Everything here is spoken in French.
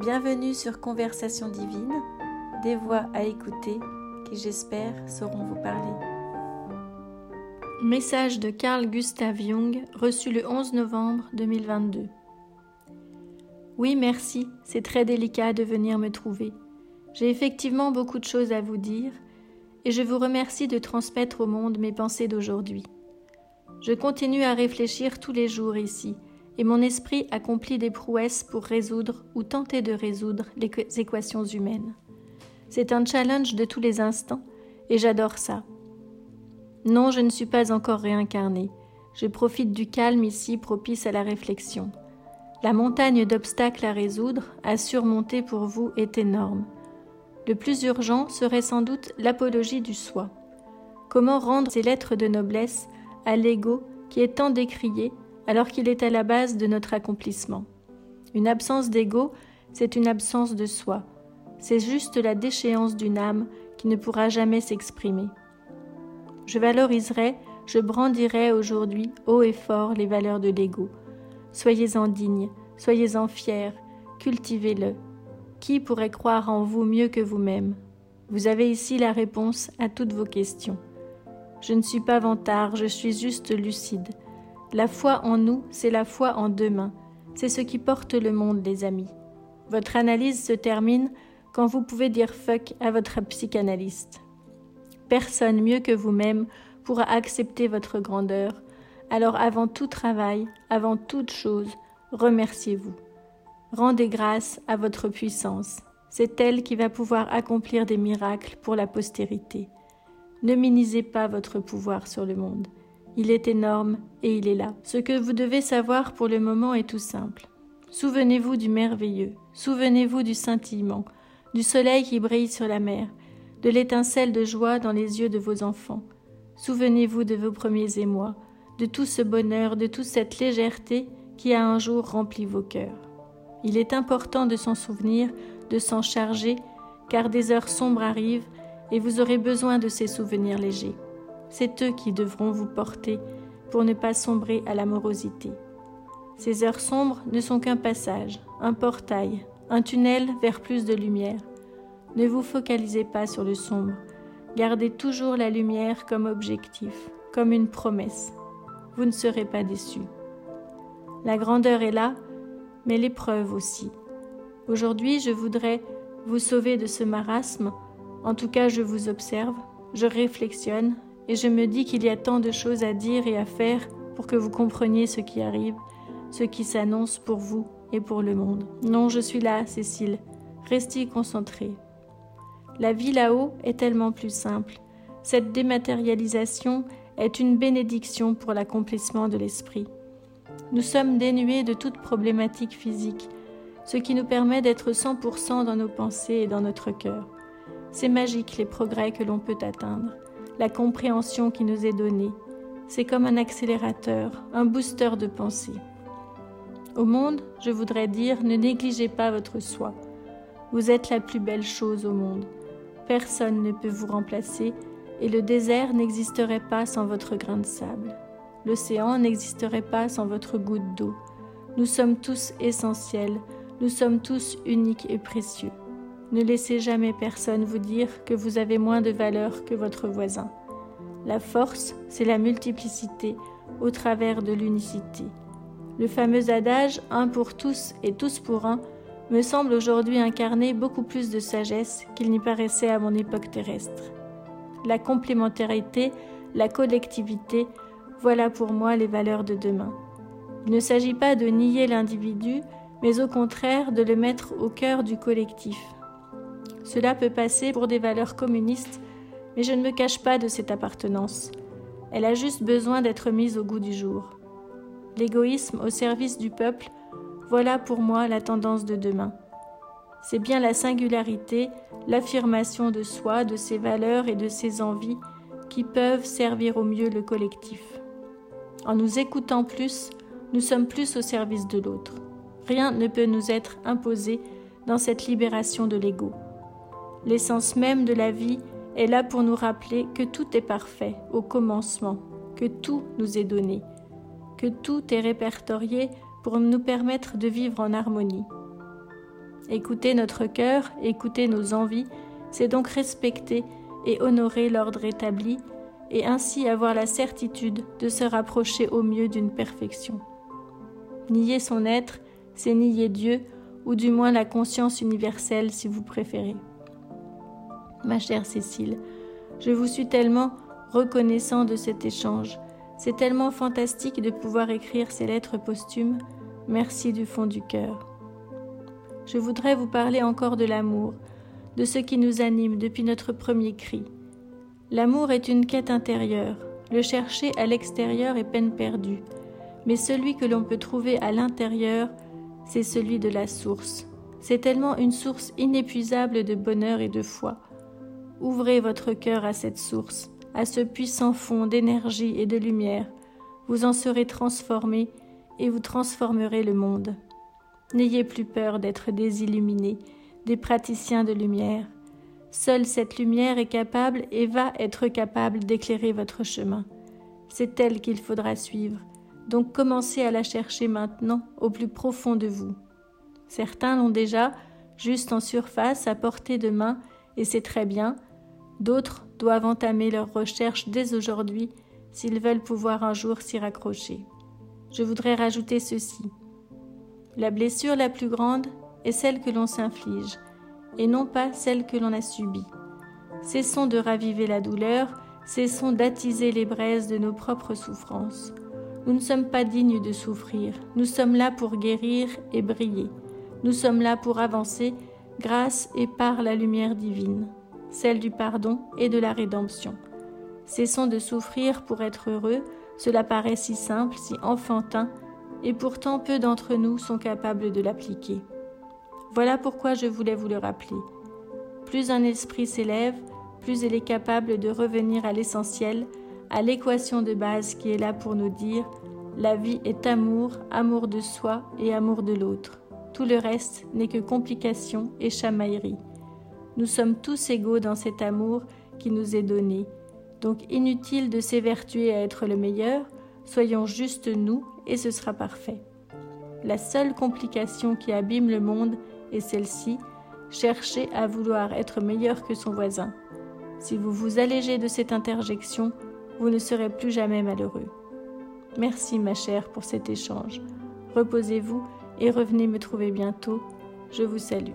Bienvenue sur Conversation divine, des voix à écouter qui j'espère sauront vous parler. Message de Carl Gustav Jung reçu le 11 novembre 2022. Oui, merci, c'est très délicat de venir me trouver. J'ai effectivement beaucoup de choses à vous dire et je vous remercie de transmettre au monde mes pensées d'aujourd'hui. Je continue à réfléchir tous les jours ici et mon esprit accomplit des prouesses pour résoudre ou tenter de résoudre les équations humaines. C'est un challenge de tous les instants et j'adore ça. Non, je ne suis pas encore réincarné. Je profite du calme ici propice à la réflexion. La montagne d'obstacles à résoudre, à surmonter pour vous est énorme. Le plus urgent serait sans doute l'apologie du soi. Comment rendre ces lettres de noblesse à l'ego qui est tant décrié alors qu'il est à la base de notre accomplissement Une absence d'ego, c'est une absence de soi. C'est juste la déchéance d'une âme qui ne pourra jamais s'exprimer. Je valoriserai, je brandirai aujourd'hui haut et fort les valeurs de l'ego Soyez-en dignes, soyez-en fiers, cultivez-le. Qui pourrait croire en vous mieux que vous-même? Vous avez ici la réponse à toutes vos questions. Je ne suis pas vantard, je suis juste lucide. La foi en nous, c'est la foi en demain. C'est ce qui porte le monde, les amis. Votre analyse se termine quand vous pouvez dire fuck à votre psychanalyste. Personne mieux que vous-même pourra accepter votre grandeur, alors avant tout travail, avant toute chose, remerciez-vous. Rendez grâce à votre puissance. C'est elle qui va pouvoir accomplir des miracles pour la postérité. Ne minimisez pas votre pouvoir sur le monde. Il est énorme et il est là. Ce que vous devez savoir pour le moment est tout simple. Souvenez-vous du merveilleux, souvenez-vous du scintillement, du soleil qui brille sur la mer, de l'étincelle de joie dans les yeux de vos enfants. Souvenez-vous de vos premiers émois, de tout ce bonheur, de toute cette légèreté qui a un jour rempli vos cœurs. Il est important de s'en souvenir, de s'en charger, car des heures sombres arrivent et vous aurez besoin de ces souvenirs légers. C'est eux qui devront vous porter pour ne pas sombrer à l'amorosité. Ces heures sombres ne sont qu'un passage, un portail, un tunnel vers plus de lumière. Ne vous focalisez pas sur le sombre. Gardez toujours la lumière comme objectif, comme une promesse vous ne serez pas déçus. La grandeur est là, mais l'épreuve aussi. Aujourd'hui, je voudrais vous sauver de ce marasme. En tout cas, je vous observe, je réflexionne, et je me dis qu'il y a tant de choses à dire et à faire pour que vous compreniez ce qui arrive, ce qui s'annonce pour vous et pour le monde. Non, je suis là, Cécile. Restez concentrée. La vie là-haut est tellement plus simple. Cette dématérialisation est une bénédiction pour l'accomplissement de l'esprit. Nous sommes dénués de toute problématique physique, ce qui nous permet d'être 100% dans nos pensées et dans notre cœur. C'est magique les progrès que l'on peut atteindre, la compréhension qui nous est donnée. C'est comme un accélérateur, un booster de pensée. Au monde, je voudrais dire, ne négligez pas votre soi. Vous êtes la plus belle chose au monde. Personne ne peut vous remplacer et le désert n'existerait pas sans votre grain de sable. L'océan n'existerait pas sans votre goutte d'eau. Nous sommes tous essentiels, nous sommes tous uniques et précieux. Ne laissez jamais personne vous dire que vous avez moins de valeur que votre voisin. La force, c'est la multiplicité au travers de l'unicité. Le fameux adage un pour tous et tous pour un me semble aujourd'hui incarner beaucoup plus de sagesse qu'il n'y paraissait à mon époque terrestre la complémentarité, la collectivité, voilà pour moi les valeurs de demain. Il ne s'agit pas de nier l'individu, mais au contraire de le mettre au cœur du collectif. Cela peut passer pour des valeurs communistes, mais je ne me cache pas de cette appartenance. Elle a juste besoin d'être mise au goût du jour. L'égoïsme au service du peuple, voilà pour moi la tendance de demain. C'est bien la singularité, l'affirmation de soi, de ses valeurs et de ses envies qui peuvent servir au mieux le collectif. En nous écoutant plus, nous sommes plus au service de l'autre. Rien ne peut nous être imposé dans cette libération de l'ego. L'essence même de la vie est là pour nous rappeler que tout est parfait au commencement, que tout nous est donné, que tout est répertorié pour nous permettre de vivre en harmonie. Écouter notre cœur, écouter nos envies, c'est donc respecter et honorer l'ordre établi, et ainsi avoir la certitude de se rapprocher au mieux d'une perfection. Nier son être, c'est nier Dieu, ou du moins la conscience universelle si vous préférez. Ma chère Cécile, je vous suis tellement reconnaissant de cet échange. C'est tellement fantastique de pouvoir écrire ces lettres posthumes. Merci du fond du cœur. Je voudrais vous parler encore de l'amour, de ce qui nous anime depuis notre premier cri. L'amour est une quête intérieure. Le chercher à l'extérieur est peine perdue. Mais celui que l'on peut trouver à l'intérieur, c'est celui de la source. C'est tellement une source inépuisable de bonheur et de foi. Ouvrez votre cœur à cette source, à ce puissant fond d'énergie et de lumière. Vous en serez transformé et vous transformerez le monde. N'ayez plus peur d'être des illuminés, des praticiens de lumière. Seule cette lumière est capable et va être capable d'éclairer votre chemin. C'est elle qu'il faudra suivre. Donc commencez à la chercher maintenant au plus profond de vous. Certains l'ont déjà, juste en surface, à portée de main, et c'est très bien. D'autres doivent entamer leurs recherches dès aujourd'hui s'ils veulent pouvoir un jour s'y raccrocher. Je voudrais rajouter ceci. La blessure la plus grande est celle que l'on s'inflige, et non pas celle que l'on a subie. Cessons de raviver la douleur, cessons d'attiser les braises de nos propres souffrances. Nous ne sommes pas dignes de souffrir, nous sommes là pour guérir et briller. Nous sommes là pour avancer grâce et par la lumière divine, celle du pardon et de la rédemption. Cessons de souffrir pour être heureux, cela paraît si simple, si enfantin, et pourtant peu d'entre nous sont capables de l'appliquer. Voilà pourquoi je voulais vous le rappeler. Plus un esprit s'élève, plus il est capable de revenir à l'essentiel, à l'équation de base qui est là pour nous dire la vie est amour, amour de soi et amour de l'autre. Tout le reste n'est que complication et chamaillerie. Nous sommes tous égaux dans cet amour qui nous est donné. Donc inutile de s'évertuer à être le meilleur, soyons juste nous et ce sera parfait. La seule complication qui abîme le monde est celle-ci, chercher à vouloir être meilleur que son voisin. Si vous vous allégez de cette interjection, vous ne serez plus jamais malheureux. Merci ma chère pour cet échange. Reposez-vous et revenez me trouver bientôt. Je vous salue.